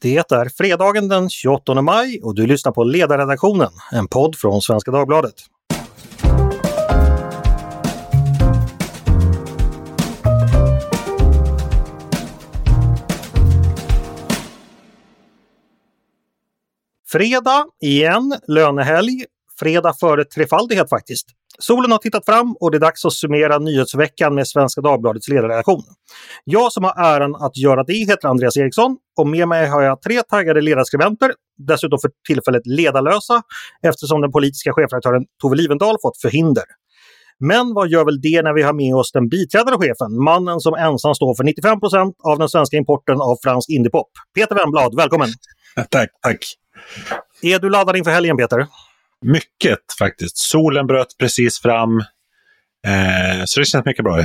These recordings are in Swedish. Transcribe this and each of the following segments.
Det är fredagen den 28 maj och du lyssnar på Ledarredaktionen, en podd från Svenska Dagbladet. Fredag igen, lönehelg. Fredag före trefaldighet faktiskt. Solen har tittat fram och det är dags att summera nyhetsveckan med Svenska Dagbladets ledarredaktion. Jag som har äran att göra det heter Andreas Eriksson och med mig har jag tre taggade ledarskribenter, dessutom för tillfället ledarlösa eftersom den politiska chefredaktören Tove Livendal fått förhinder. Men vad gör väl det när vi har med oss den biträdande chefen, mannen som ensam står för 95% av den svenska importen av fransk indiepop. Peter Wemblad, välkommen! Tack, tack! Är du laddad inför helgen Peter? Mycket faktiskt. Solen bröt precis fram. Eh, så det känns mycket bra.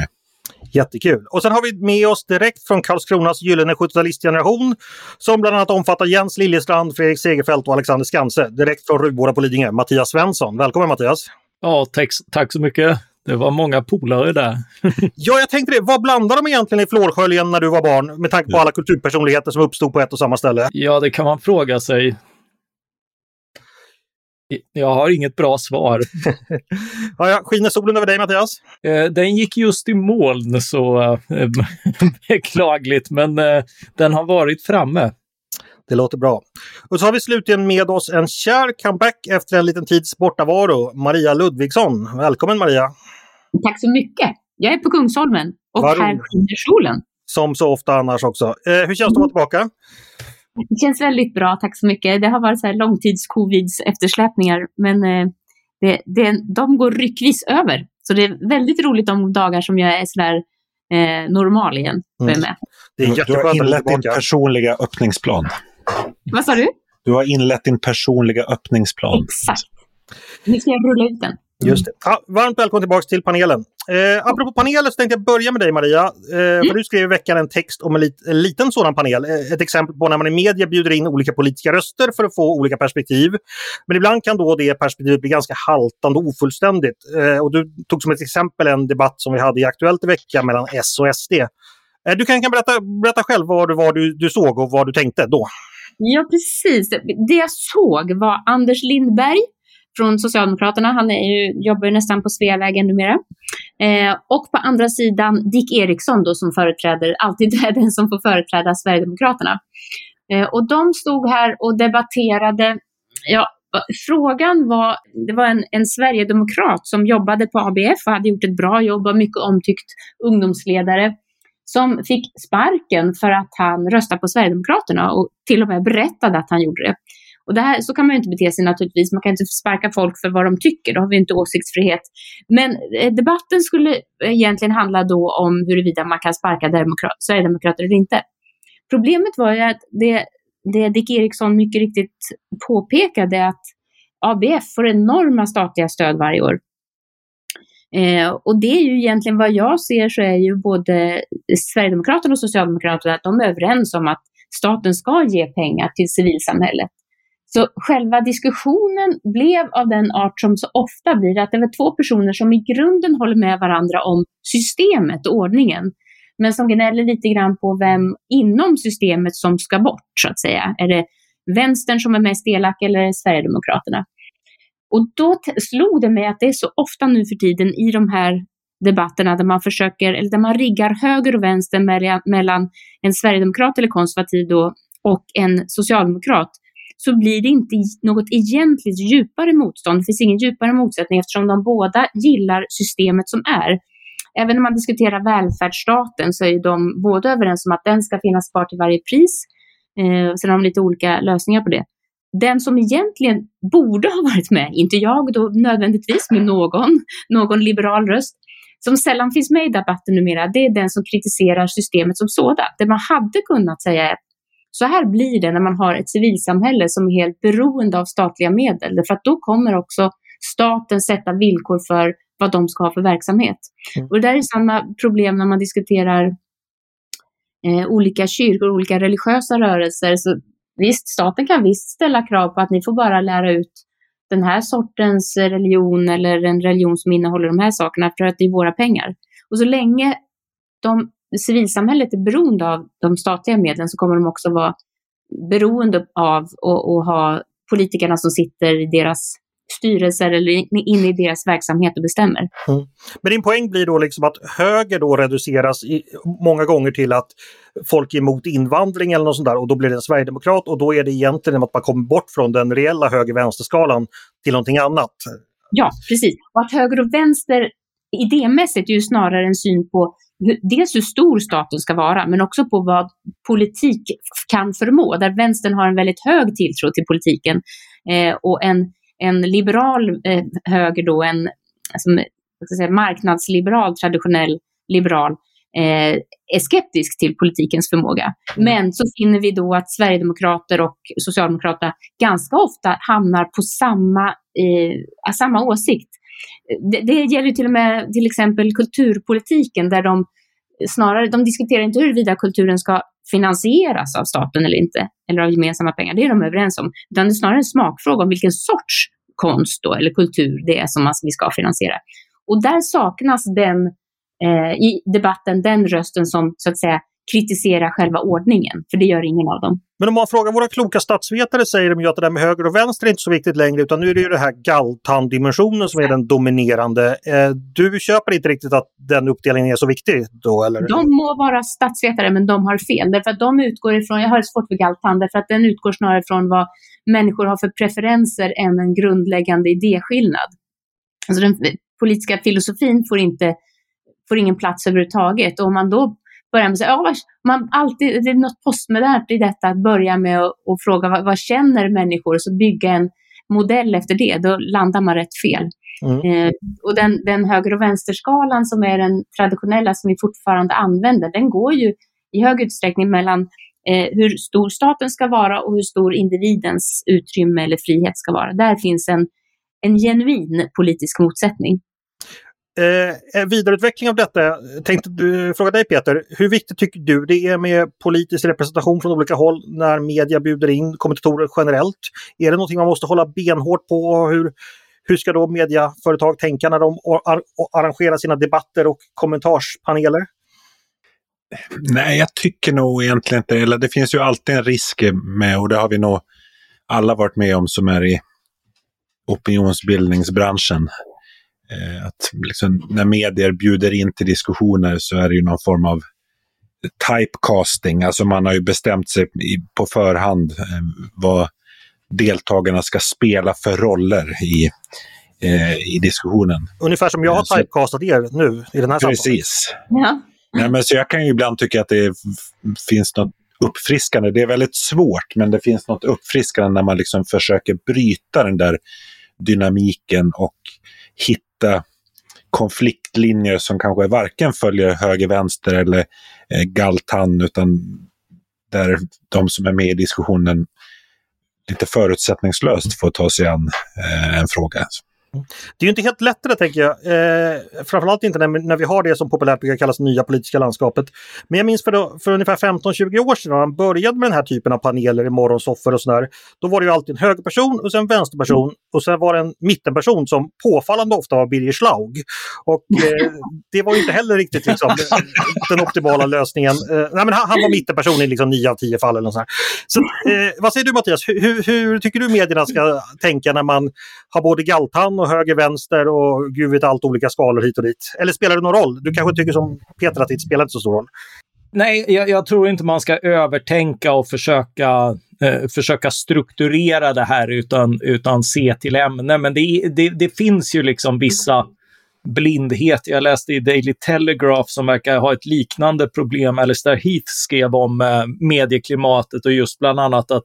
Jättekul! Och sen har vi med oss direkt från Karlskronas gyllene 70-talistgeneration som bland annat omfattar Jens Liljestrand, Fredrik Segerfeldt och Alexander Skanse. Direkt från Rugboda på Lidingö, Mattias Svensson. Välkommen Mattias! Ja, tack, tack så mycket! Det var många polare där. ja, jag tänkte det. Vad blandade de egentligen i Flårsköljen när du var barn med tanke på alla kulturpersonligheter som uppstod på ett och samma ställe? Ja, det kan man fråga sig. Jag har inget bra svar. ja, ja. Skiner solen över dig, Mattias? Eh, den gick just i moln, så eh, beklagligt, men eh, den har varit framme. Det låter bra. Och så har vi slutligen med oss en kär comeback efter en liten tids bortavaro. Maria Ludvigsson. Välkommen Maria! Tack så mycket! Jag är på Kungsholmen och Var här skiner solen. Som så ofta annars också. Eh, hur känns det att vara tillbaka? Det känns väldigt bra, tack så mycket. Det har varit så här långtids-covids eftersläpningar, men eh, det, det, de går ryckvis över. Så det är väldigt roligt de dagar som jag är sådär eh, normal igen. Mm. Med. Det är du har inlett din personliga öppningsplan. Vad sa du? Du har inlett din personliga öppningsplan. Exakt. Nu ska jag rulla ut den. Just det. Ja, varmt välkommen tillbaka till panelen. Eh, apropå panelen så tänkte jag börja med dig Maria. Eh, mm. För du skrev i veckan en text om en, lit, en, liten sådan panel. Eh, ett exempel på när man i media bjuder in olika politiska röster för att få olika perspektiv. Men ibland kan då det perspektivet bli ganska haltande och ofullständigt. Eh, och du tog som ett exempel en debatt som vi hade i Aktuellt i veckan mellan S och SD. Eh, du kan, kan berätta, berätta själv vad, du, vad du, du såg och vad du tänkte då. Ja, precis. Det jag såg var Anders Lindberg från Socialdemokraterna. Han är ju, jobbar ju nästan på Sveavägen numera. Eh, och på andra sidan Dick Eriksson då som företräder, alltid är den som får företräda Sverigedemokraterna. Eh, och de stod här och debatterade, ja, frågan var, det var en, en Sverigedemokrat som jobbade på ABF och hade gjort ett bra jobb och mycket omtyckt ungdomsledare som fick sparken för att han röstade på Sverigedemokraterna och till och med berättade att han gjorde det. Och det här, så kan man ju inte bete sig naturligtvis. Man kan inte sparka folk för vad de tycker. Då har vi inte åsiktsfrihet. Men eh, debatten skulle egentligen handla då om huruvida man kan sparka demokrat, Sverigedemokrater eller inte. Problemet var ju att det, det Dick Eriksson mycket riktigt påpekade att ABF får enorma statliga stöd varje år. Eh, och det är ju egentligen vad jag ser så är ju både Sverigedemokraterna och Socialdemokraterna att de är överens om att staten ska ge pengar till civilsamhället. Så själva diskussionen blev av den art som så ofta blir, att det var två personer som i grunden håller med varandra om systemet och ordningen, men som gnäller lite grann på vem inom systemet som ska bort, så att säga. Är det vänstern som är mest elak eller Sverigedemokraterna? Och då slog det mig att det är så ofta nu för tiden i de här debatterna där man försöker, eller där man riggar höger och vänster mellan en sverigedemokrat eller konservativ då och en socialdemokrat så blir det inte något egentligt djupare motstånd. Det finns ingen djupare motsättning eftersom de båda gillar systemet som är. Även när man diskuterar välfärdsstaten så är de båda överens om att den ska finnas kvar till varje pris. Eh, sen har de lite olika lösningar på det. Den som egentligen borde ha varit med, inte jag då nödvändigtvis, men någon, någon liberal röst, som sällan finns med i debatten numera, det är den som kritiserar systemet som sådant. Det man hade kunnat säga är att så här blir det när man har ett civilsamhälle som är helt beroende av statliga medel, för att då kommer också staten sätta villkor för vad de ska ha för verksamhet. Mm. Och det där är samma problem när man diskuterar eh, olika kyrkor, olika religiösa rörelser. Så visst, staten kan visst ställa krav på att ni får bara lära ut den här sortens religion eller en religion som innehåller de här sakerna för att det är våra pengar. Och så länge de civilsamhället är beroende av de statliga medlen så kommer de också vara beroende av att ha politikerna som sitter i deras styrelser eller inne i deras verksamhet och bestämmer. Mm. Men din poäng blir då liksom att höger då reduceras i, många gånger till att folk är emot invandring eller något sånt där och då blir det en sverigedemokrat och då är det egentligen att man kommer bort från den reella höger-vänster-skalan till någonting annat. Ja, precis. Och att höger och vänster idémässigt är ju snarare en syn på dels hur stor staten ska vara, men också på vad politik kan förmå. Där vänstern har en väldigt hög tilltro till politiken eh, och en en liberal eh, höger då, en alltså, säga, marknadsliberal, traditionell liberal, eh, är skeptisk till politikens förmåga. Mm. Men så finner vi då att Sverigedemokrater och Socialdemokrater ganska ofta hamnar på samma, eh, samma åsikt. Det, det gäller till och med till exempel kulturpolitiken där de snarare, de diskuterar inte huruvida kulturen ska finansieras av staten eller inte, eller av gemensamma pengar, det är de överens om, utan det är snarare en smakfråga om vilken sorts konst då, eller kultur det är som vi ska finansiera. Och där saknas den, eh, i debatten, den rösten som så att säga kritisera själva ordningen, för det gör ingen av dem. Men om man frågar våra kloka statsvetare säger de ju att det där med höger och vänster är inte så viktigt längre utan nu är det ju det här Galtan-dimensionen som är den dominerande. Eh, du köper inte riktigt att den uppdelningen är så viktig då eller? De må vara statsvetare men de har fel därför att de utgår ifrån, jag har svårt för Galtan, därför att den utgår snarare från vad människor har för preferenser än en grundläggande idéskillnad. Alltså den politiska filosofin får inte får ingen plats överhuvudtaget. Och om man då börja med, så, ja, man alltid, det är något postmodernt i detta att börja med att fråga vad, vad, känner människor och så bygga en modell efter det, då landar man rätt fel. Mm. Eh, och den, den höger och vänsterskalan som är den traditionella som vi fortfarande använder, den går ju i hög utsträckning mellan eh, hur stor staten ska vara och hur stor individens utrymme eller frihet ska vara. Där finns en, en genuin politisk motsättning. Eh, eh, vidareutveckling av detta, tänkte du, fråga dig Peter, hur viktigt tycker du det är med politisk representation från olika håll när media bjuder in kommentatorer generellt? Är det någonting man måste hålla benhårt på? Hur, hur ska då mediaföretag tänka när de arrangerar sina debatter och kommentarspaneler? Nej, jag tycker nog egentligen inte eller det. finns ju alltid en risk med och det har vi nog alla varit med om som är i opinionsbildningsbranschen. Eh, att liksom, när medier bjuder in till diskussioner så är det ju någon form av typecasting, alltså man har ju bestämt sig i, på förhand eh, vad deltagarna ska spela för roller i, eh, i diskussionen. Ungefär som jag har typecastat er nu i den här Precis. Ja. Ja, men så jag kan ju ibland tycka att det finns något uppfriskande. Det är väldigt svårt, men det finns något uppfriskande när man liksom försöker bryta den där dynamiken och hitta lite konfliktlinjer som kanske varken följer höger-vänster eller eh, Galtan, utan där de som är med i diskussionen lite förutsättningslöst får ta sig an eh, en fråga. Det är ju inte helt lätt det tänker jag. Eh, framförallt inte när, när vi har det som populärt brukar kallas nya politiska landskapet. Men jag minns för, då, för ungefär 15-20 år sedan när man började med den här typen av paneler i morgonsoffor och sådär. Då var det ju alltid en högerperson och sen en vänsterperson mm. och sen var det en mittenperson som påfallande ofta var Birger Schlaug. Och eh, det var inte heller riktigt liksom, den optimala lösningen. Eh, nej, men han, han var mittenperson i liksom 9 av 10 fall. Eller så så, eh, vad säger du Mattias, hur, hur, tycker du medierna ska tänka när man har både Galtan och höger, vänster och gud vet allt olika skalor hit och dit? Eller spelar det någon roll? Du kanske tycker som Peter att det inte spelar så stor roll? Nej, jag, jag, tror inte man ska övertänka och försöka, eh, försöka strukturera det här utan, utan se till ämnen. Men det, det, det finns ju liksom vissa blindhet. Jag läste i Daily Telegraph som verkar ha ett liknande problem. Alistair Heath skrev om eh, medieklimatet och just bland annat att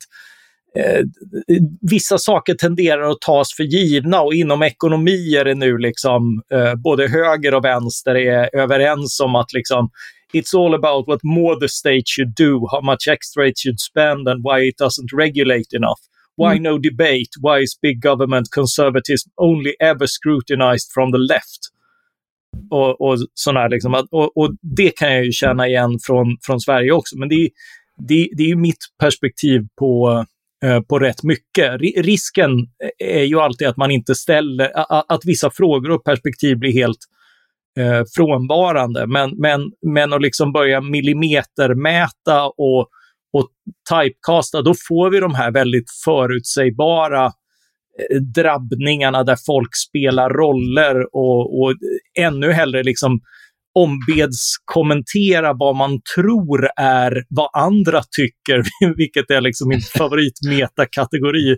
vissa saker tenderar att tas för givna och inom ekonomi är det nu liksom eh, både höger och vänster är överens om att liksom It's all about what more the state should do, how much extra it should spend and why it doesn't regulate enough. Why mm. no debate? Why is big government conservatism only ever scrutinized from the left? Och, och sådär liksom. Och, och, det kan jag ju känna igen från, från Sverige också. Men det, det, det är mitt perspektiv på, Eh, Eh, på rätt mycket. Risken eh, är ju alltid att man inte ställer, att vissa frågor och perspektiv blir helt eh, frånvarande. Men, men, men att liksom börja millimetermäta och, och typecasta, då får vi de här väldigt förutsägbara eh, drabbningarna där folk spelar roller och, och ännu hellre liksom ombeds kommentera vad man tror är vad andra tycker, vilket är liksom min favoritmetakategori.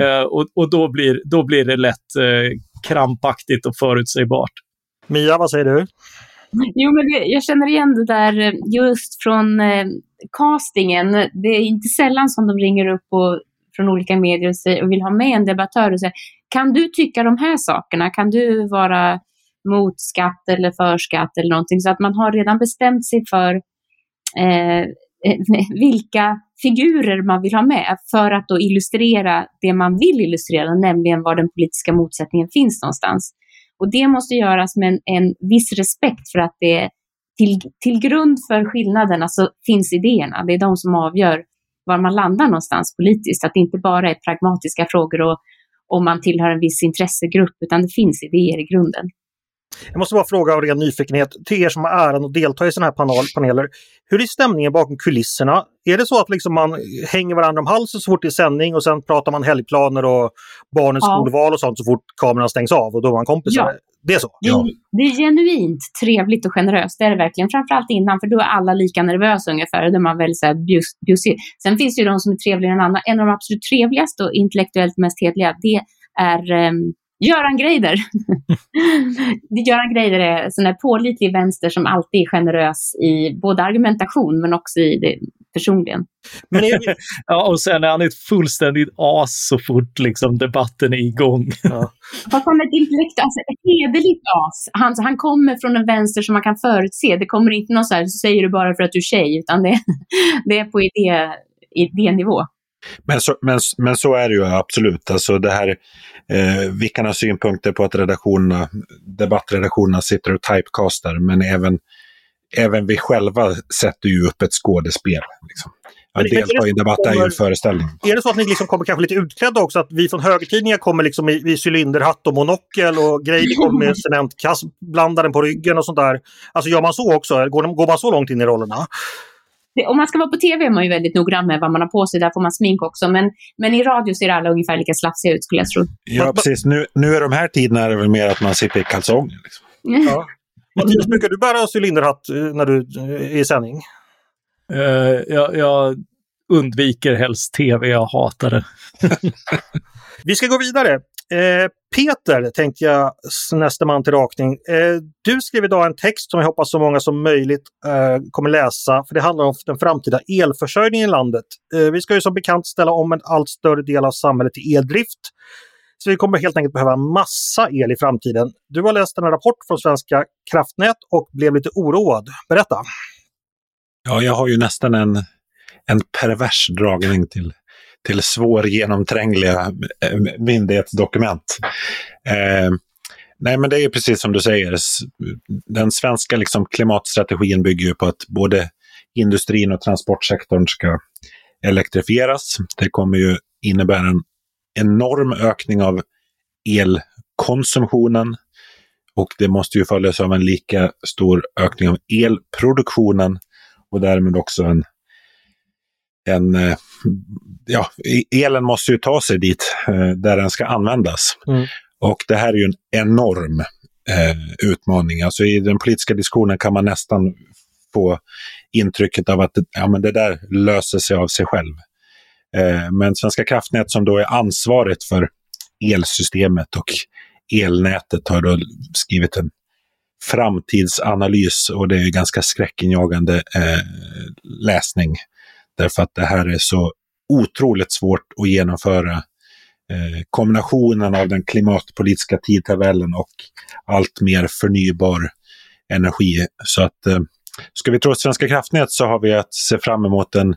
Uh, och och då, blir, då blir det lätt uh, krampaktigt och förutsägbart. Mia, vad säger du? Jo, men jag känner igen det där eh, just från eh, castingen. Det är inte sällan som de ringer upp och, från olika medier och, säger, och vill ha med en debattör och säger kan du tycka de här sakerna? Kan du vara mot skatt eller förskatt eller någonting? Så att man har redan bestämt sig för eh, vilka figurer man vill ha med för att då illustrera det man vill illustrera, nämligen var den politiska motsättningen finns någonstans. Och det måste göras med en, en viss respekt för att det till, till grund för skillnaderna så finns idéerna. Det är de som avgör var man landar någonstans politiskt. Att det inte bara är pragmatiska frågor och om man tillhör en viss intressegrupp, utan det finns idéer i grunden. Jag måste bara fråga av ren nyfikenhet till er som har äran att delta i sådana här panel, paneler. Hur är stämningen bakom kulisserna? Är det så att liksom man hänger varandra om halsen så fort det är sändning och sen pratar man helgplaner och barnens ja. skolval och sånt så fort kameran stängs av och då är man kompisar? Ja. Det är så? Ja. Det, är genuint trevligt och generöst, det är det verkligen. Framförallt innan, för då är alla lika nervösa ungefär. Då är man väldigt så här bjussig. Sen finns det ju de som är trevligare än andra. En av de absolut trevligaste och intellektuellt mest hedliga, det är um, Göran Greider. Göran Greider är sån där pålitlig vänster som alltid är generös i både argumentation men också i det personligen. Men är... ja, och sen är han ett fullständigt as så fort liksom, debatten är igång. Ja. Fast han är ett intellekt, alltså ett hederligt as. Han, han kommer från en vänster som man kan förutse. Det kommer inte någon så här, så säger du bara för att du är tjej, utan det, det är på idé, idénivå. Men så, men, men så är det ju absolut. Alltså det här, eh, vilka har synpunkter på att redaktionerna, debattredaktionerna sitter och typecastar, men även, även vi själva sätter ju upp ett skådespel. Liksom. Att delta i debatt är ju en föreställning. Är det så att ni liksom kommer kanske lite utklädda också? Att vi från högertidningar kommer liksom i, i cylinderhatt och monokel och grejer kommer med cementkassblandaren på ryggen och sånt där. Alltså gör man så också? Går, går man så långt in i rollerna? Om man ska vara på tv är man ju väldigt noggrann med vad man har på sig. Där får man smink också. Men, men i radio ser alla ungefär lika slafsiga ut skulle jag tro. Ja, precis. Nu, nu är de här tiderna är det väl mer att man sitter i kalsonger. Liksom. Ja. Mattias, brukar du bära cylinderhatt eh, när du är i sändning? Uh, jag, jag undviker helst tv, jag hatar det. Vi ska gå vidare. Eh, Peter tänkte jag nästa man till rakning. Eh, du skrev idag en text som jag hoppas så många som möjligt eh, kommer läsa, för det handlar om den framtida elförsörjningen i landet. Eh, vi ska ju som bekant ställa om en allt större del av samhället till eldrift. Så vi kommer helt enkelt behöva massa el i framtiden. Du har läst en rapport från Svenska kraftnät och blev lite oroad. Berätta! Ja, jag har ju nästan en, en pervers dragning till till svårgenomträngliga eh, myndighetsdokument. Eh, nej, men det är precis som du säger. Den svenska liksom, klimatstrategin bygger ju på att både industrin och transportsektorn ska elektrifieras. Det kommer ju innebära en enorm ökning av elkonsumtionen och det måste ju följas av en lika stor ökning av elproduktionen och därmed också en en, eh, ja, elen måste ju ta sig dit eh, där den ska användas. Mm. Och det här är ju en enorm eh, utmaning. Alltså i den politiska diskussionen kan man nästan få intrycket av att ja, men det där löser sig av sig själv. Eh, men Svenska kraftnät som då är ansvarigt för elsystemet och elnätet har då skrivit en framtidsanalys och det är ganska skräckinjagande eh, läsning. Därför att det här är så otroligt svårt att genomföra. Eh, kombinationen av den klimatpolitiska tidtabellen och allt mer förnybar energi. Så att eh, ska vi tro Svenska kraftnät så har vi att se fram emot en,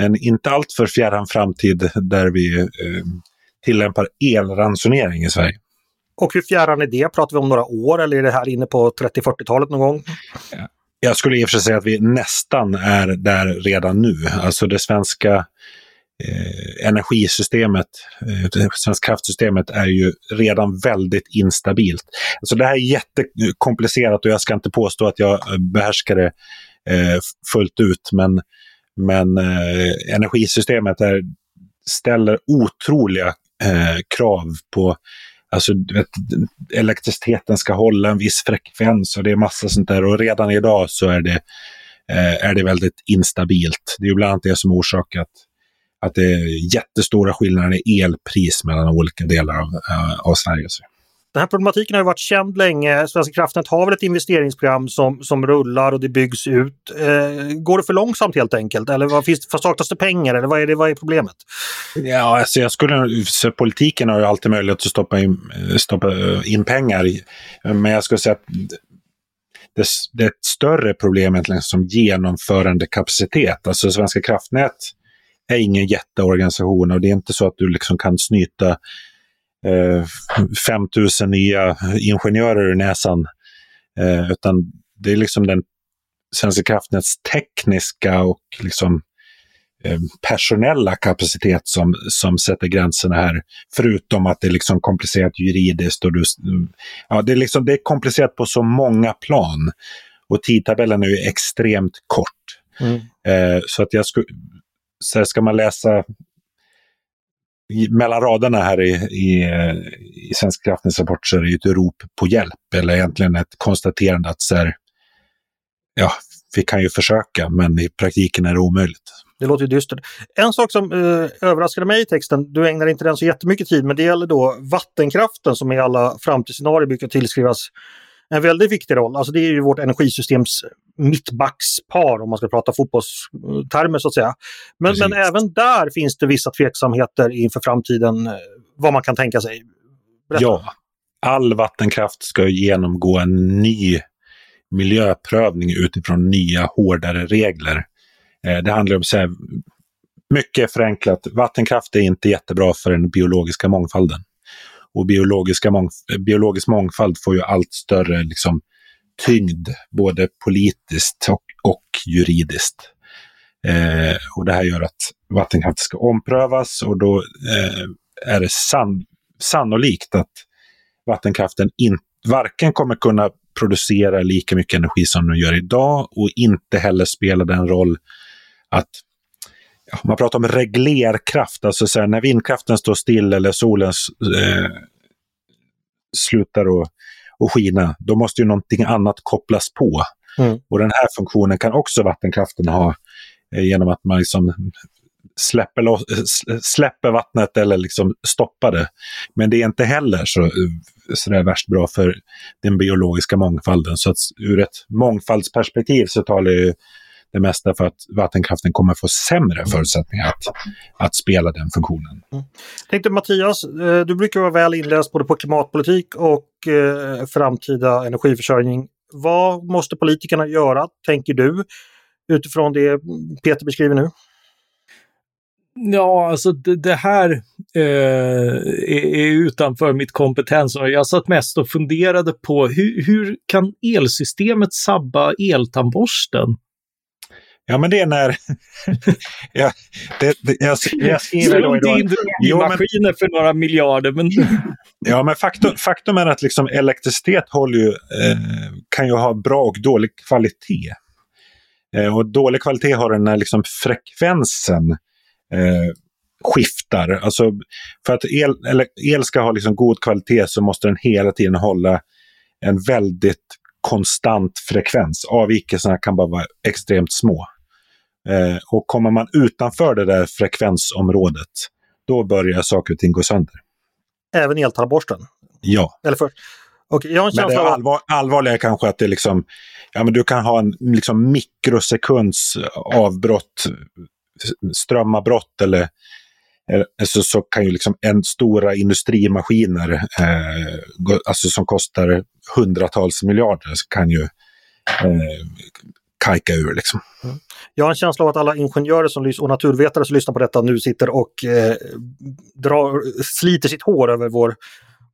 en inte alltför fjärran framtid där vi eh, tillämpar elransonering i Sverige. Och hur fjärran är det? Pratar vi om några år eller är det här inne på 30-40-talet någon gång? Jag skulle i och för sig säga att vi nästan är där redan nu. Alltså det svenska eh, energisystemet, eh, det svenska kraftsystemet är ju redan väldigt instabilt. Alltså det här är jättekomplicerat och jag ska inte påstå att jag eh, behärskar det eh, fullt ut, men Men eh, energisystemet är, ställer otroliga eh, krav på Alltså, vet, elektriciteten ska hålla en viss frekvens och det är massa sånt där. Och redan idag så är det, eh, är det väldigt instabilt. Det är ju bland annat det som orsakat att det är jättestora skillnader i elpris mellan olika delar av, eh, av Sverige. Den här problematiken har varit känd länge. Svenska kraftnät har väl ett investeringsprogram som, som rullar och det byggs ut. Eh, går det för långsamt helt enkelt? Eller vad finns, saknas det pengar? Eller vad är, det, vad är problemet? Ja, alltså jag skulle, så politiken har ju alltid möjlighet att stoppa in, stoppa in pengar. Men jag skulle säga att det, det är ett större problem egentligen som genomförandekapacitet. Alltså Svenska kraftnät är ingen jätteorganisation och det är inte så att du liksom kan snyta eh, 5000 nya ingenjörer ur näsan. Eh, utan det är liksom den Svenska kraftnäts tekniska och liksom eh, personella kapacitet som, som sätter gränserna här. Förutom att det är liksom komplicerat juridiskt. Och du, ja, det, är liksom, det är komplicerat på så många plan. Och tidtabellen är ju extremt kort. Mm. Eh, så att jag skulle, så här, ska man läsa mellan raderna här i, i, i Svenska kraftnäts rapport så är det ett rop på hjälp, eller egentligen ett konstaterande att så här, ja, vi kan ju försöka, men i praktiken är det omöjligt. Det låter ju dystert. En sak som eh, överraskade mig i texten, du ägnar inte den så jättemycket tid, men det gäller då vattenkraften som i alla framtidsscenarier brukar tillskrivas en väldigt viktig roll. Alltså det är ju vårt energisystems mittbackspar om man ska prata fotbollstermer så att säga. Men, men även där finns det vissa tveksamheter inför framtiden, eh, vad man kan tänka sig. Berätta. Ja, all vattenkraft ska genomgå en ny miljöprövning utifrån nya hårdare regler. Eh, det handlar om så här, mycket förenklat, vattenkraft är inte jättebra för den biologiska mångfalden. Och biologiska mång biologisk mångfald får ju allt större liksom, tyngd, både politiskt och, och juridiskt. Eh, och det här gör att vattenkraft ska omprövas och då eh, är det san sannolikt att vattenkraften in, varken kommer kunna producera lika mycket energi som den gör idag och inte heller spela den roll att ja, man pratar om reglerkraft, alltså så här, när vindkraften står still eller solen eh, slutar att och skina, då måste ju någonting annat kopplas på. Mm. Och den här funktionen kan också vattenkraften ha eh, genom att man liksom släpper, släpper vattnet eller liksom stoppar det. Men det är inte heller så, så det är värst bra för den biologiska mångfalden. Så att ur ett mångfaldsperspektiv så talar ju det mesta för att vattenkraften kommer få sämre förutsättningar att, att spela den funktionen. Mm. tänkte Mattias, eh, du brukar vara väl inläst både på klimatpolitik och eh, framtida energiförsörjning. Vad måste politikerna göra, tänker du, utifrån det Peter beskriver nu? Ja, alltså det, det här eh, är, är, utanför mitt kompetens. Jag satt mest och funderade på hur, hur kan elsystemet sabba eltandborsten? Ja, men det är när... ja, det, det, jag, jag skriver då idag... Jo, maskiner för några miljarder, men... ja, men faktum, faktum är att liksom elektricitet håller ju, eh, kan ju ha bra och dålig kvalitet. Eh, och dålig kvalitet har den när liksom frekvensen eh, skiftar. Alltså, för att el, eller, el ska ha liksom god kvalitet så måste den hela tiden hålla en väldigt konstant frekvens. Avvikelserna kan bara vara extremt små. Eh, och kommer man utanför det där frekvensområdet, då börjar saker och ting gå sönder. Även eltandborsten? Ja. Eller för... Okay, jag har en men det är allvar, allvarliga kanske att det liksom, ja men du kan ha en liksom mikrosekunds avbrott, strömavbrott eller så, så kan ju liksom en stora industrimaskiner, eh, alltså som kostar hundratals miljarder, kan ju eh, kajka ur. Liksom. Mm. Jag har en känsla av att alla ingenjörer som, och naturvetare som lyssnar på detta nu sitter och eh, drar, sliter sitt hår över vår,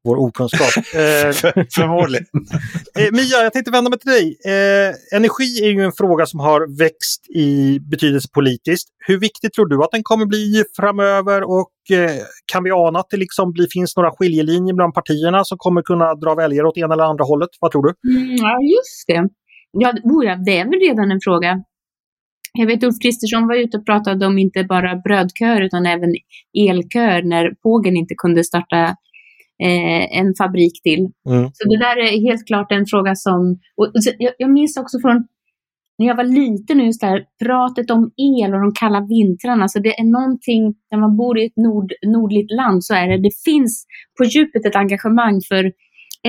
vår okunskap. Eh, Förmodligen. eh, Mia, jag tänkte vända mig till dig. Eh, energi är ju en fråga som har växt i betydelse politiskt. Hur viktigt tror du att den kommer bli framöver och eh, kan vi ana att det liksom blir, finns några skiljelinjer bland partierna som kommer kunna dra väljare åt ena eller andra hållet? Vad tror du? Mm, ja, just det. Ja, oh ja, det är väl redan en fråga jag vet Ulf Kristersson var ute och pratade om inte bara brödköer utan även elköer när Pågen inte kunde starta eh, en fabrik till. Mm. Så det där är helt klart en fråga som... Och, och jag, jag minns också från när jag var liten, just det här pratet om el och de kalla vintrarna. Så det är någonting, när man bor i ett nord, nordligt land så är det, det finns på djupet ett engagemang för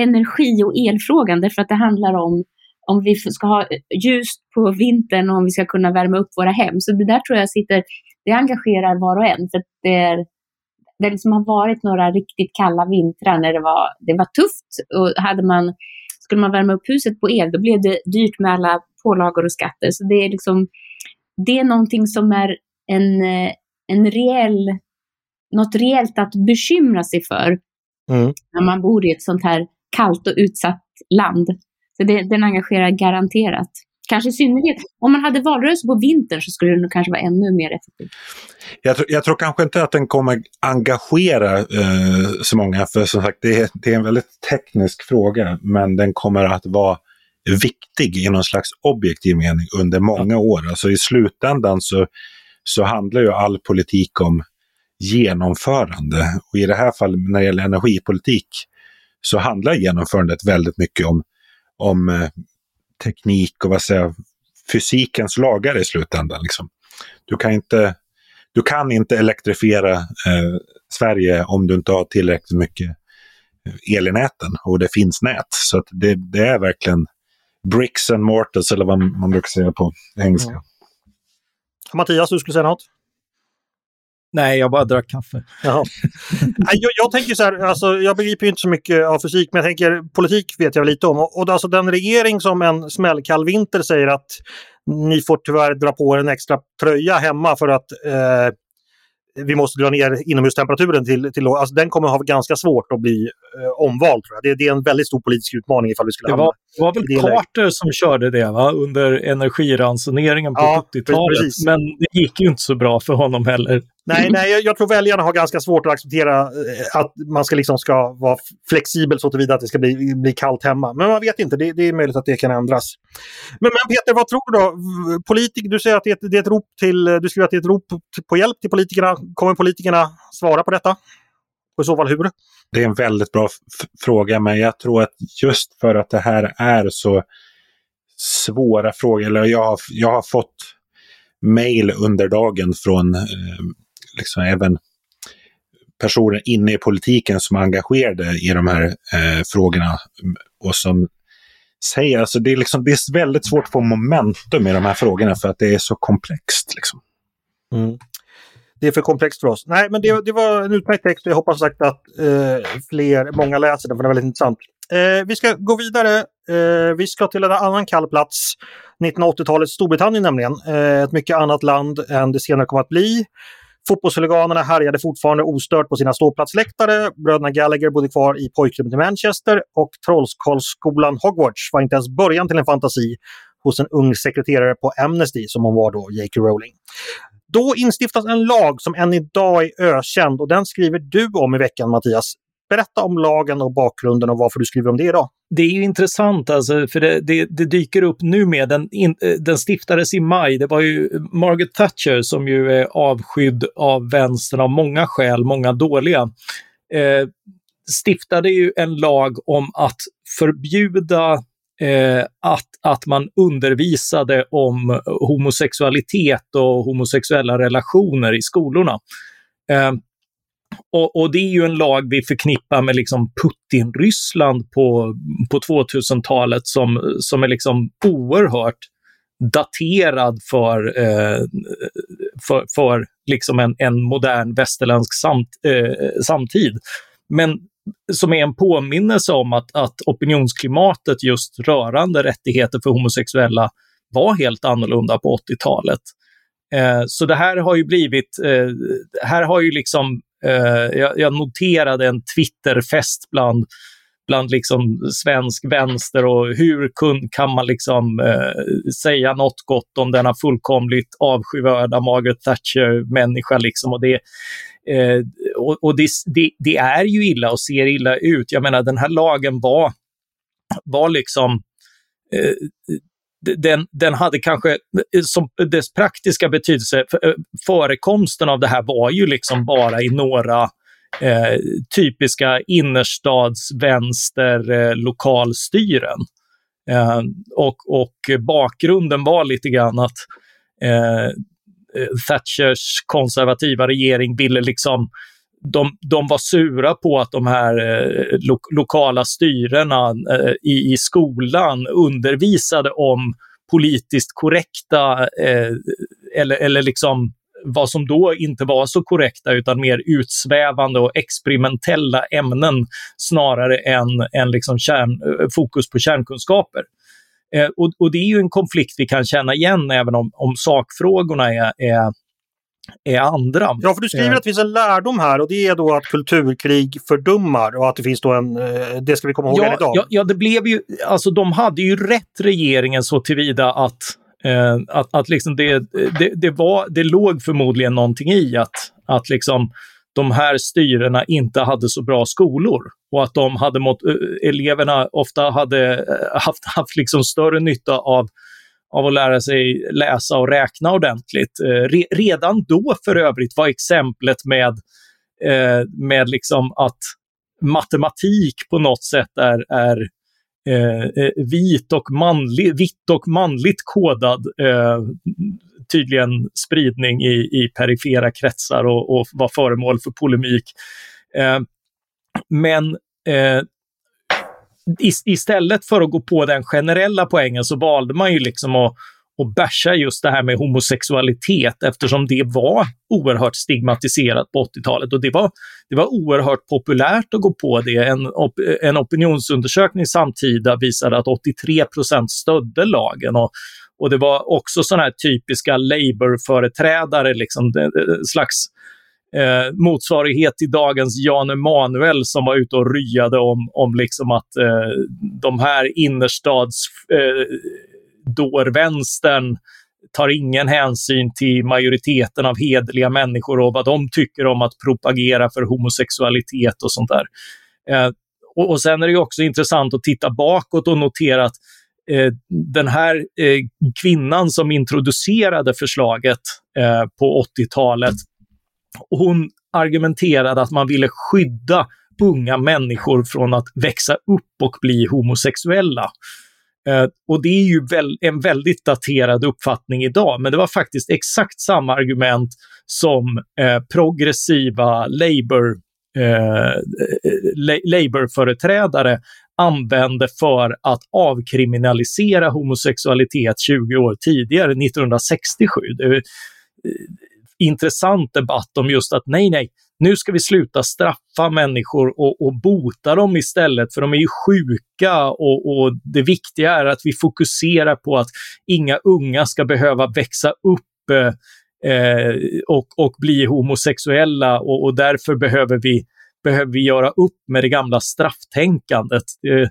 energi och elfrågan därför att det handlar om om vi ska ha ljus på vintern och om vi ska kunna värma upp våra hem. Så det där tror jag sitter, det engagerar var och en. För det, är, det liksom har varit några riktigt kalla vintrar när det var, det var tufft. Och hade man, skulle man värma upp huset på el, då blev det dyrt med alla pålagor och skatter. Så det är liksom, det är någonting som är en, en reell, något reellt att bekymra sig för. Mm. När man bor i ett sånt här kallt och utsatt land. Så det, den engagerar garanterat. Kanske i synnerhet om man hade valrörelse på vintern så skulle den kanske vara ännu mer effektiv. Jag, jag tror kanske inte att den kommer engagera eh, så många, för som sagt det är, det är en väldigt teknisk fråga, men den kommer att vara viktig i någon slags objektiv mening under många år. Alltså i slutändan så, så handlar ju all politik om genomförande. Och i det här fallet när det gäller energipolitik så handlar genomförandet väldigt mycket om om eh, teknik och vad säger fysikens lagar i slutändan. Liksom. Du, kan inte, du kan inte elektrifiera eh, Sverige om du inte har tillräckligt mycket eh, el i näten och det finns nät. Så det, det, är verkligen bricks and mortars eller vad man brukar säga på engelska. Mm. Mattias, du skulle säga något? Nej, jag bara drack kaffe. Jaha. jag, jag tänker så här, alltså, jag begriper inte så mycket av fysik, men jag tänker politik vet jag lite om. Och, och alltså den regering som en smällkall vinter säger att ni får tyvärr dra på er en extra tröja hemma för att eh, vi måste dra ner inomhustemperaturen till, till alltså den kommer ha ganska svårt att bli eh, omvald. Tror jag. Det, det, är en väldigt stor politisk utmaning ifall vi skulle det var, Det var väl Carter som körde det va? under energiransoneringen på ja, 70-talet. Men det gick ju inte så bra för honom heller. Nej, nej jag, jag tror väljarna har ganska svårt att acceptera eh, att man ska, liksom ska vara flexibel så tillvida att det ska bli, bli kallt hemma. Men man vet inte, det, det är möjligt att det kan ändras. Men, men Peter, vad tror du då? Politik, du säger att det är, ett, det är ett rop till, du skriver att det är ett rop på hjälp till politikerna. Kommer politikerna svara på detta? Och i så fall hur? Det är en väldigt bra fråga, men jag tror att just för att det här är så svåra frågor, eller jag har, jag har fått mejl under dagen från eh, liksom även personer inne i politiken som är engagerade i de här eh, frågorna mm, och som säger, alltså det är, liksom, det är väldigt svårt att få momentum i de här frågorna för att det är så komplext. Liksom. Mm. Det är för komplext för oss. Nej, men det, det var en utmärkt text och jag hoppas sagt att eh, fler, många läser den för den är väldigt intressant. Eh, vi ska gå vidare. Eh, vi ska till en annan kall plats. 1980-talets Storbritannien nämligen. Eh, ett mycket annat land än det senare kommer att bli. Fotbollshuliganerna härjade fortfarande ostört på sina ståplatsläktare. Bröderna Gallagher bodde kvar i pojkrummet i Manchester och Trollkarlsskolan Hogwarts var inte ens början till en fantasi hos en ung sekreterare på Amnesty som hon var då, J.K. Rowling. Då instiftas en lag som än idag är ökänd och den skriver du om i veckan Mattias. Berätta om lagen och bakgrunden och varför du skriver om det idag. Det är ju intressant alltså, för det, det, det dyker upp nu med, den, in, eh, den stiftades i maj. Det var ju Margaret Thatcher som ju är avskydd av vänstern av många skäl, många dåliga. Eh, stiftade ju en lag om att förbjuda eh, att, att man undervisade om eh, homosexualitet och homosexuella relationer i skolorna. Eh, och, och, det är ju en lag vi förknippar med liksom Putin-Ryssland på, på 2000-talet som, som är liksom oerhört daterad för, eh, för, för liksom en, en modern västerländsk samt, eh, samtid. Men som är en påminnelse om att, att opinionsklimatet just rörande rättigheter för homosexuella var helt annorlunda på 80-talet. Eh, så det här har ju blivit, eh, här har ju liksom Eh, jag, jag, noterade en Twitterfest bland, bland liksom svensk vänster och hur kun, kan man liksom eh, säga något gott om denna fullkomligt avskyvärda Margaret Thatcher-människa. Liksom. Och, det, eh, och, och det, det, det, är ju illa och ser illa ut. Jag menar, den här lagen var, var liksom eh, den, den hade kanske eh, som dess praktiska betydelse, eh, förekomsten av det här var ju liksom bara i några eh, typiska innerstadsvänster eh, lokalstyren. Eh, och, och bakgrunden var lite grann att eh, eh Thatchers konservativa regering ville liksom de, de var sura på att de här eh, lo lokala styrena eh, i, i skolan undervisade om politiskt korrekta eh, eller, eller liksom vad som då inte var så korrekta utan mer utsvävande och experimentella ämnen snarare än, än liksom kärn, eh, fokus på kärnkunskaper. Eh, och, och, det är ju en konflikt vi kan känna igen även om, om sakfrågorna är, är är andra. Ja, för du skriver eh. att det finns en lärdom här och det är då att kulturkrig fördummar och att det finns då en, eh, det ska vi komma ihåg ja, idag. Ja, ja, det blev ju, alltså de hade ju rätt regeringen så tillvida att, eh, att, att liksom det, det, det, var, det låg förmodligen någonting i att, att liksom de här styrena inte hade så bra skolor och att de hade mått, eh, eleverna ofta hade haft, haft liksom större nytta av av att lära sig läsa och räkna ordentligt. Eh, re redan då för övrigt var exemplet med, eh, med liksom att matematik på något sätt är, är eh, eh vit och manlig, vitt och manligt kodad eh, tydligen spridning i, i perifera kretsar och, och var föremål för polemik. Eh, men eh, istället för att gå på den generella poängen så valde man ju liksom att, att basha just det här med homosexualitet eftersom det var oerhört stigmatiserat på 80-talet och det var, det var oerhört populärt att gå på det. En, op, en opinionsundersökning samtida visade att 83 procent stödde lagen och, och det var också sådana här typiska Labour-företrädare, liksom, slags eh, motsvarighet till dagens Jan Emanuel som var ute och ryade om, om liksom att eh, de här innerstads eh, dårvänstern tar ingen hänsyn till majoriteten av hedliga människor och vad de tycker om att propagera för homosexualitet och sånt där. Eh, och, och Sen är det också intressant att titta bakåt och notera att eh, den här eh, kvinnan som introducerade förslaget eh, på 80-talet hon argumenterade att man ville skydda unga människor från att växa upp och bli homosexuella. Eh, och det är ju väl, en väldigt daterad uppfattning idag, men det var faktiskt exakt samma argument som eh, progressiva Labour, eh, eh Labour-företrädare använde för att avkriminalisera homosexualitet 20 år tidigare, 1967. Det, intressant debatt om just att nej, nej, nu ska vi sluta straffa människor och, och bota dem istället, för de är ju sjuka och, och, det viktiga är att vi fokuserar på att inga unga ska behöva växa upp eh, och, och bli homosexuella och, och därför behöver vi, behöver vi göra upp med det gamla strafftänkandet. Eh,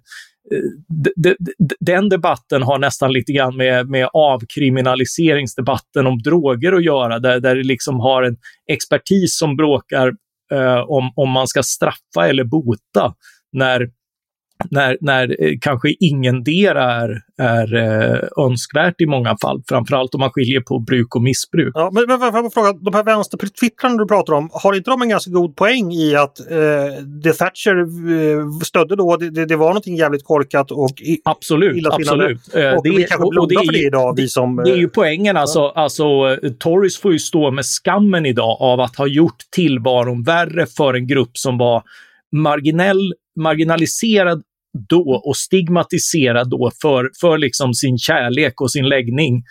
Eh, den debatten har nästan lite grann med, med avkriminaliseringsdebatten om droger att göra, där, där det liksom har en expertis som bråkar eh, om, om man ska straffa eller bota när när, när eh, kanske ingendera är, är eh, önskvärt i många fall. Framförallt om man skiljer på bruk och missbruk. Ja, men, men får jag fråga, de här vänstertwittrarna du pratar om, har inte de en ganska god poäng i att eh, det Thatcher eh, stödde då, det, det, var någonting jävligt korkat och i, Absolut, absolut. Och det, vi kanske blundar för det idag, vi som... Det är ju poängen, alltså, ja. alltså Tories får ju stå med skammen idag av att ha gjort tillvaron värre för en grupp som var marginell marginaliserad då och stigmatiserad då för, för liksom sin kärlek och sin läggning.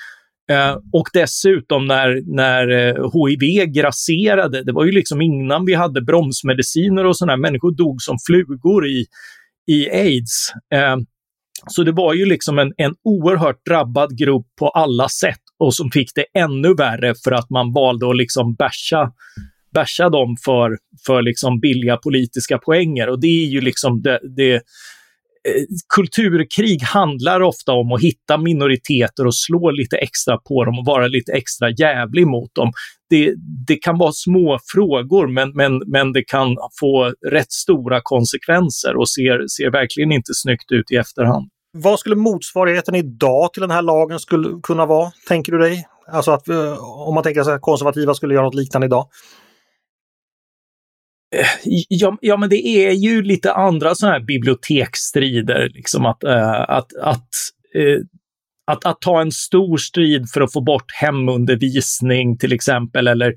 Eh, och dessutom när, när eh, HIV grasserade, det var ju liksom innan vi hade bromsmediciner och sådana, människor dog som flugor i, i aids. Eh, så det var ju liksom en, en oerhört drabbad grupp på alla sätt och som fick det ännu värre för att man valde att liksom basha basha dem för, för liksom billiga politiska poänger. Och det är ju liksom det, det kulturkrig handlar ofta om att hitta minoriteter och slå lite extra på dem och vara lite extra jävlig mot dem. Det, det kan vara små frågor, men, men, men det kan få rätt stora konsekvenser och ser, ser verkligen inte snyggt ut i efterhand. Vad skulle motsvarigheten idag till den här lagen skulle kunna vara, tänker du dig? Alltså att eh, om man tänker sig att konservativa skulle göra något liknande idag? Eh, ja, ja, men det är ju lite andra sådana här biblioteksstrider. Liksom att, äh, att, att, äh, att, att ta en stor strid för att få bort hemundervisning till exempel, eller,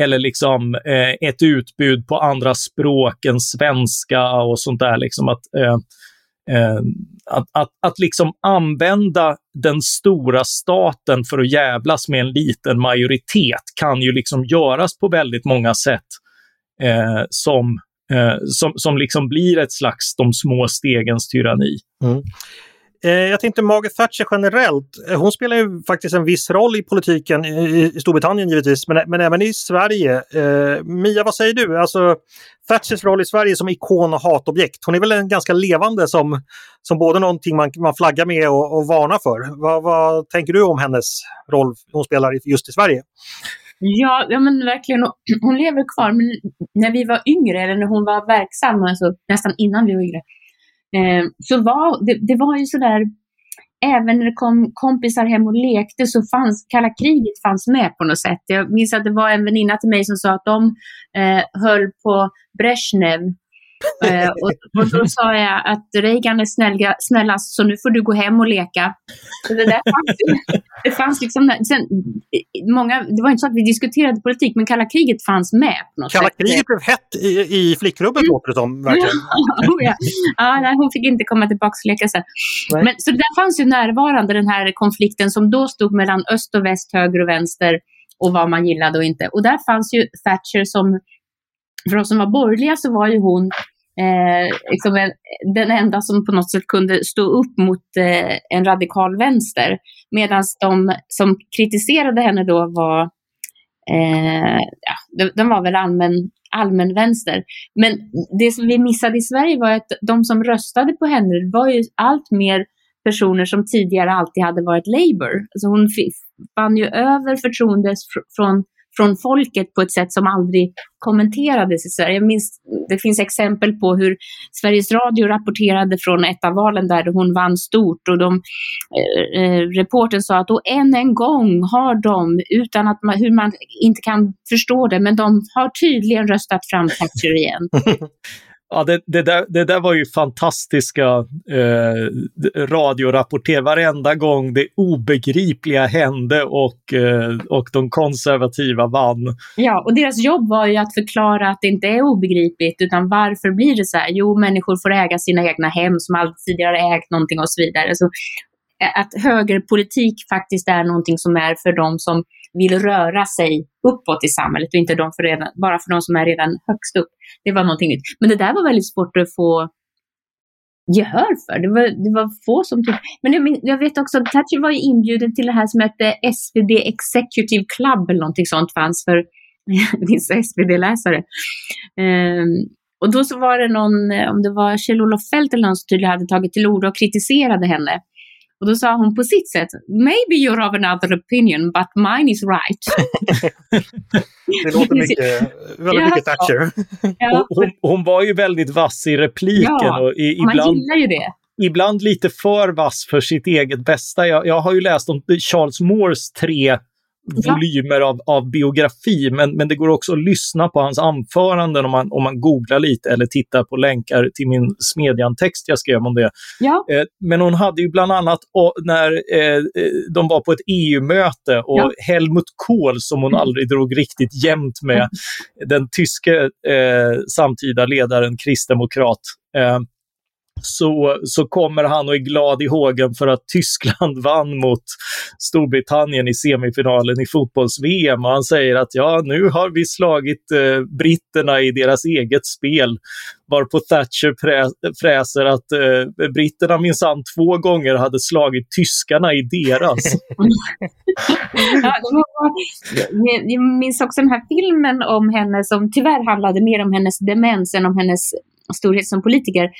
eller liksom äh, ett utbud på andra språk än svenska och sånt där. Liksom att, att, att, att liksom använda den stora staten för att jävlas med en liten majoritet kan ju liksom göras på väldigt många sätt eh, som, eh, som, som liksom blir ett slags de små stegens tyranni. Mm. Eh, jag tänkte Margaret Thatcher generellt. Eh, hon spelar ju faktiskt en viss roll i politiken i, i Storbritannien givetvis, men, men även i Sverige. Eh, Mia, vad säger du? Alltså Thatchers roll i Sverige som ikon och hatobjekt. Hon är väl en ganska levande som, som både någonting man, man flaggar med och, och varnar för. Va, vad tänker du om hennes roll hon spelar just i Sverige? Ja, ja men verkligen. Hon lever kvar. Men när vi var yngre, eller när hon var verksam, alltså nästan innan vi var yngre, eh, så var det, det var ju sådär, även när det kom kompisar hem och lekte så fanns kalla kriget fanns med på något sätt. Jag minns att det var en väninna till mig som sa att de eh, höll på Brezhnev Eh, och, och, då sa jag att Reagan är snälla, snällast så nu får du gå hem och leka. Så det, där fanns, det fanns liksom, sen, många, det var inte så att vi diskuterade politik, men kalla kriget fanns med. På något kalla sätt. kriget blev hett i, i flickrummet mm. låter det som. Verkligen. oh, ja. ja, nej, hon fick inte komma tillbaka och leka sen. Men, så där fanns ju närvarande den här konflikten som då stod mellan öst och väst, höger och vänster och vad man gillade och inte. Och där fanns ju Thatcher som för oss som var borgerliga så var ju hon eh, liksom en, den enda som på något sätt kunde stå upp mot eh, en radikal vänster. Medan de som kritiserade henne då var, eh, ja, de, de, var väl allmän, allmän vänster. Men det som vi missade i Sverige var att de som röstade på henne var ju allt mer personer som tidigare alltid hade varit Labour. Alltså hon fann ju över förtroendet fr från från folket på ett sätt som aldrig kommenterades i Sverige. Jag minns, det finns exempel på hur Sveriges Radio rapporterade från ett av valen där hon vann stort och de, eh, eh reporten sa att och än en gång har de, utan att man, hur man inte kan förstå det, men de har tydligen röstat fram Thatcher igen. Ja, det, det, där, det där var ju fantastiska eh, radiorapporter. Varenda gång det obegripliga hände och, eh, och de konservativa vann. Ja, och deras jobb var ju att förklara att det inte är obegripligt, utan varför blir det så här? Jo, människor får äga sina egna hem som aldrig tidigare ägt någonting och så vidare. Så, eh, att högerpolitik faktiskt är någonting som är för de som vill röra sig uppåt i samhället och inte de för redan, bara för de som är redan högst upp. Det var någonting nytt. Men det där var väldigt svårt att få gehör för. Det var, det var få som tyckte... Men jag, jag, vet också att Thatcher var inbjuden till det här som hette SvD Executive Club eller någonting sånt fanns för vissa SvD-läsare. Um, ehm, och då så var det någon, eh, om det var Kjell-Olof Feldt eller någon som tydligen hade tagit till ord och kritiserade henne. Och då sa hon på sitt sätt, maybe you're of another opinion, but mine is right. det låter mycket, väldigt ja, mycket Thatcher. Ja. Hon, hon, var ju väldigt vass i repliken. Ja, och i, ibland, man gillar ju det. Ibland lite för vass för sitt eget bästa. Jag, jag har ju läst om Charles Moores tre volymer av, av biografi, men, men det går också att lyssna på hans anföranden om man, om man googlar lite eller tittar på länkar till min Smedjan-text jag skrev om det. Ja. Eh, men hon hade ju bland annat och, när eh, de var på ett EU-möte och ja. Helmut Kohl, som hon mm. aldrig drog riktigt jämnt med, den tyske eh, samtida ledaren, kristdemokrat, eh, så, så kommer han och är glad i hågen för att Tyskland vann mot Storbritannien i semifinalen i fotbolls-VM. Och han säger att ja, nu har vi slagit eh, britterna i deras eget spel. Varpå Thatcher frä, fräser att eh, britterna minsann två gånger hade slagit tyskarna i deras. ja, jag minns också den här filmen om henne som tyvärr handlade mer om hennes demens än om hennes storhet som politiker,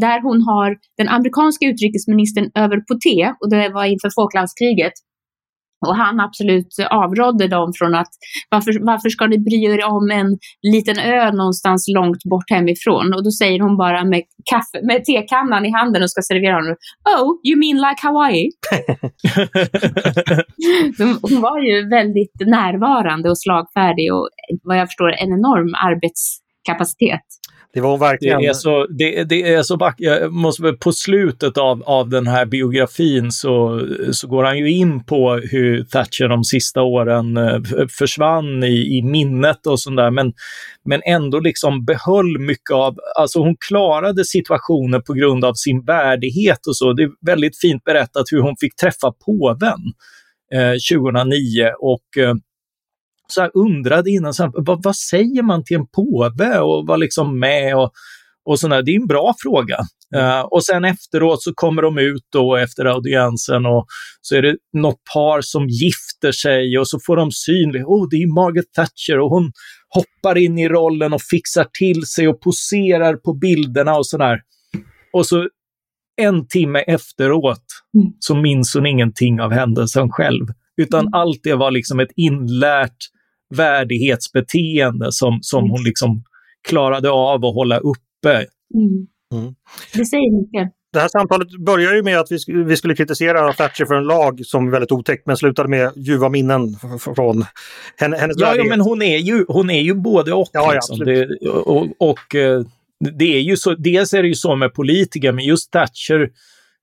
där hon har den amerikanska utrikesministern över på te, och det var inför Falklandskriget. Och han absolut avrådde dem från att varför, varför ska ni bry er om en liten ö någonstans långt bort hemifrån? Och då säger hon bara med, kaffe, med tekannan i handen och ska servera honom. Oh, you mean like Hawaii? hon var ju väldigt närvarande och slagfärdig och vad jag förstår en enorm arbetskapacitet. Det var verkligen... Det är så, det, det är så jag måste, På slutet av, av den här biografin så, så går han ju in på hur Thatcher de sista åren eh, försvann i, i minnet och sånt där, men, men ändå liksom behöll mycket av, alltså hon klarade situationen på grund av sin värdighet och så. Det är väldigt fint berättat hur hon fick träffa påven eh, 2009 och eh, så här undrade innan, så här, vad, vad, säger man till en påve och var liksom med och, och sådär. Det är en bra fråga. Uh, och sen efteråt så kommer de ut då efter audiensen och så är det något par som gifter sig och så får de syn. Oh, det är Margaret Thatcher och hon hoppar in i rollen och fixar till sig och poserar på bilderna och sådär. Och så en timme efteråt mm. så minns hon ingenting av händelsen själv, utan mm. allt det var liksom ett inlärt värdighetsbeteende som, som mm. hon liksom klarade av att hålla uppe. Mm. Mm. Det säger mycket. Det här samtalet börjar ju med att vi, vi skulle kritisera Thatcher för en lag som är väldigt otäck men slutade med ljuva minnen från henne, hennes ja, ja, men hon är ju, hon är ju både och. Ja, liksom. det, och, och eh, det är ju så, dels är det ju så med politiker, men just Thatcher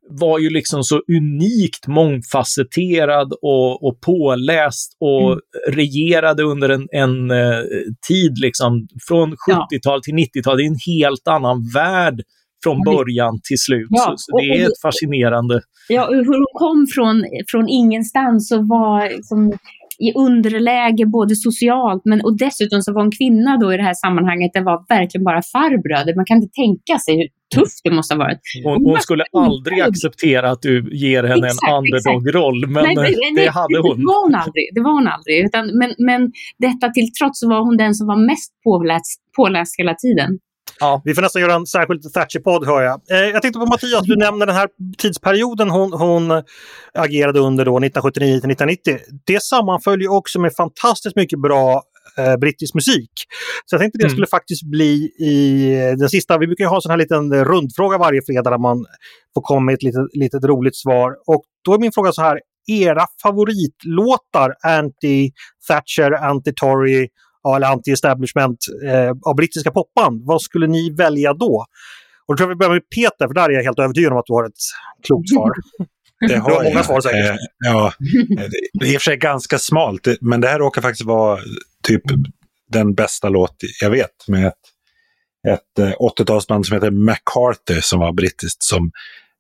var ju liksom så unikt mångfacetterad och, och påläst och mm. regerade under en, en uh, tid liksom från 70-tal ja. till 90-tal. Det är en helt annan värld från början till slut. Ja, så, det är ett fascinerande. Ja, hur hon kom från, från ingenstans och var liksom, i underläge både socialt men och dessutom så var hon kvinna då i det här sammanhanget. Det var verkligen bara farbröder. Man kan inte tänka sig tufft det måste ha varit. Hon, hon skulle aldrig acceptera att du ger henne exakt, en underdog-roll, men nej, nej, nej, det hade hon. Det var hon aldrig. Det var hon aldrig. Utan, men, men detta till trots var hon den som var mest påläst, påläst hela tiden. Ja. Vi får nästan göra en särskild Thatcher-podd hör jag. Eh, jag tänkte på Mattias, du nämner den här tidsperioden hon, hon agerade under då 1979 till 1990. Det sammanföljer också med fantastiskt mycket bra eh, brittisk musik. Så jag tänkte det mm. skulle faktiskt bli i den sista, vi brukar ha en sån här liten rundfråga varje fredag där man får komma med ett litet, litet roligt svar. Och då är min fråga så här, era favoritlåtar anti-Thatcher, anti-Tory eller anti-establishment eh, av brittiska popband, vad skulle ni välja då? Och då tror jag vi börjar med Peter, för där är jag helt övertygad om att du har ett klokt svar. Det har, har många svar säkert. Eh, ja, det är i och för sig ganska smalt, men det här råkar faktiskt vara typ den bästa låt jag vet med ett, ett 80-talsband eh, som heter McCarthy som var brittiskt som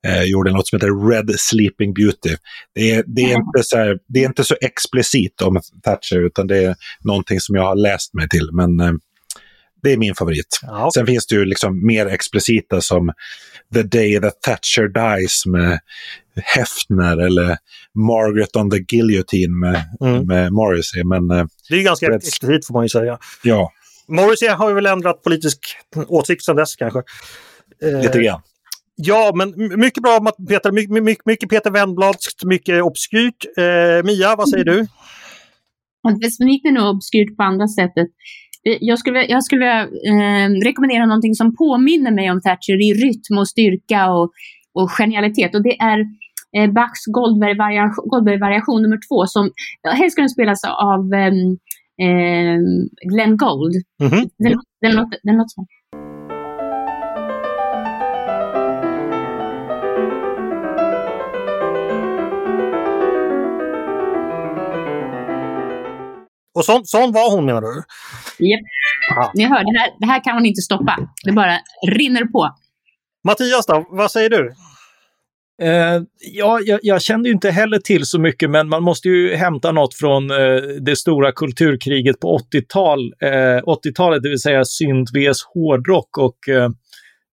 eh, gjorde en låt som heter Red Sleeping Beauty. Det är, det, är inte så här, det är inte så explicit om Thatcher utan det är någonting som jag har läst mig till. Men eh, det är min favorit. Ja. Sen finns det ju liksom mer explicita som The Day That Thatcher Dies med Hefner eller Margaret on the Guillotine med, mm. med Morrissey. Men, eh, det är ju ganska explicit får man ju säga. Ja. Morrissey har ju väl ändrat politisk åsikt sedan dess kanske. Lite grann. Ja, men mycket bra Peter, mycket, mycket Peter Wennbladskt, mycket obskyrt. Eh, Mia, vad säger du? Det är nog obskyrt på andra sättet. Eh, jag skulle, jag skulle eh, rekommendera någonting som påminner mig om Thatcher i rytm och styrka och, och genialitet. Och det är eh, Bachs Goldberg-variation Goldberg nummer två som helst ska den spelas av eh, Glenn Gold. Mm -hmm. Den, den, låter, den låter så. Och sån, sån var hon menar du? Japp. Ni hör, det här, det här kan hon inte stoppa. Det bara rinner på. Mattias då, vad säger du? Uh, ja, jag, jag, kände ju inte heller till så mycket, men man måste ju hämta något från uh, det stora kulturkriget på 80-tal, uh, 80-talet, det vill säga synt vs hårdrock. Och Eh,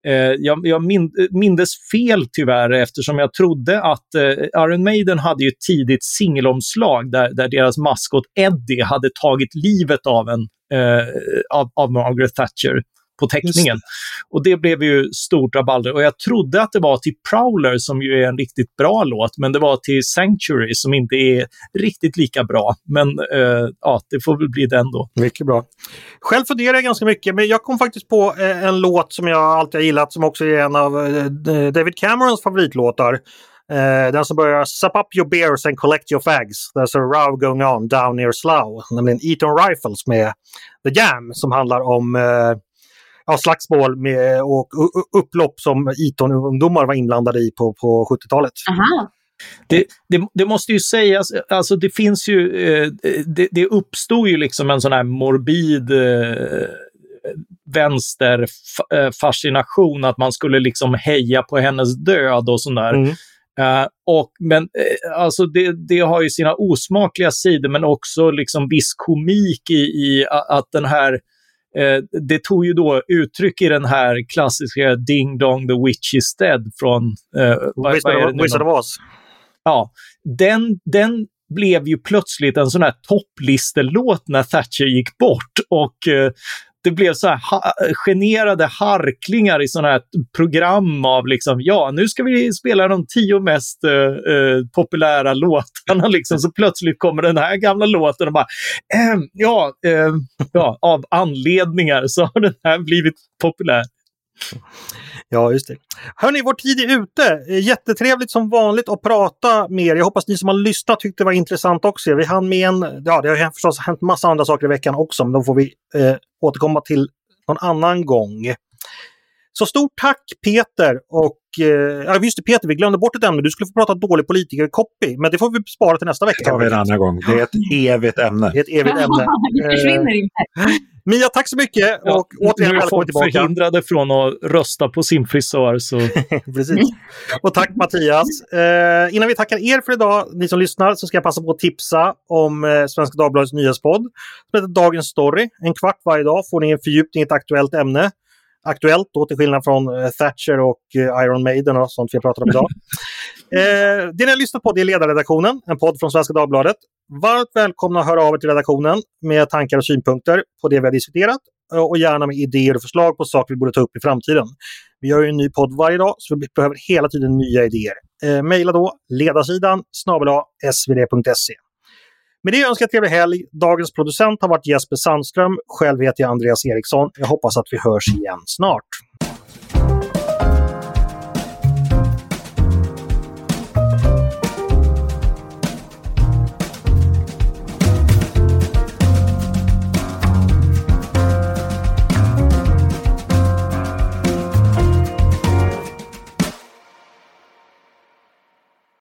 Eh, jag, jag min, eh, mindes fel tyvärr eftersom jag trodde att eh, Iron Maiden hade ju ett tidigt singelomslag där, där deras maskot Eddie hade tagit livet av en, eh, av, av Margaret Thatcher på teckningen. Och det blev ju stort rabalder. Och jag trodde att det var till Prowler, som ju är en riktigt bra låt, men det var till Sanctuary som inte är riktigt lika bra. Men eh, ja, det får väl bli den då. Mycket bra. Själv funderar jag ganska mycket, men jag kom faktiskt på eh, en låt som jag alltid har gillat, som också är en av eh, David Camerons favoritlåtar. Uh, den som börjar Sup up your beers and collect your fags. There's a row going on down near Slough. Nämligen Eton Rifles med The Jam som handlar om uh, ja, slagsmål med, och upplopp som Eton-ungdomar var inblandade i på, på 70-talet. Det, det, det, måste ju sägas, alltså det finns ju, eh, det, det uppstod ju liksom en sån här morbid eh, vänsterfascination att man skulle liksom heja på hennes död och sådär. Mm. Uh, och, men uh, alltså det, det, har ju sina osmakliga sidor men också liksom viss komik i, i att den här uh, det tog ju då uttryck i den här klassiska Ding Dong the Witch is Dead från... Vad, Wizard of Oz. Ja, den, den blev ju plötsligt en sån här topplistelåt när Thatcher gick bort och det blev så här ha generade harklingar i sådana här program av liksom, ja, nu ska vi spela de tio mest uh, populära låtarna. Liksom. Så plötsligt kommer den här gamla låten och bara, ehm, ja, uh, ja, av anledningar så har den här blivit populär. Ja, just det. Hörni, vår tid är ute. Jättetrevligt som vanligt att prata med er. Jag hoppas ni som har lyssnat tyckte det var intressant också. Vi hann med en, ja det har förstås hänt massa andra saker i veckan också, men de får vi eh, återkomma till någon annan gång. Så stort tack Peter och eh, ja, just det Peter, vi glömde bort ett ämne. Du skulle få prata dålig politiker-copy, men det får vi spara till nästa vecka. Det tar vi en annan gång. Det är ett evigt ämne. Det är ett evigt ämne. det försvinner inte. Mia, tack så mycket! Ja, och återigen välkommen tillbaka. Nu är folk förhindrade från att rösta på sin frisör. Så. Precis. Och tack Mattias! Eh, innan vi tackar er för idag, ni som lyssnar, så ska jag passa på att tipsa om eh, Svenska Dagbladets nyhetspodd som heter Dagens Story. En kvart varje dag får ni en fördjupning i ett aktuellt ämne aktuellt då till skillnad från eh, Thatcher och eh, Iron Maiden och sånt vi har pratat om idag. eh, det ni har lyssnat på det är Ledarredaktionen, en podd från Svenska Dagbladet. Varmt välkomna att höra av er till redaktionen med tankar och synpunkter på det vi har diskuterat eh, och gärna med idéer och förslag på saker vi borde ta upp i framtiden. Vi gör ju en ny podd varje dag så vi behöver hela tiden nya idéer. Eh, maila då ledarsidan snabel svd.se. Med det önskar jag trevlig helg. Dagens producent har varit Jesper Sandström. Själv heter jag Andreas Eriksson. Jag hoppas att vi hörs igen snart.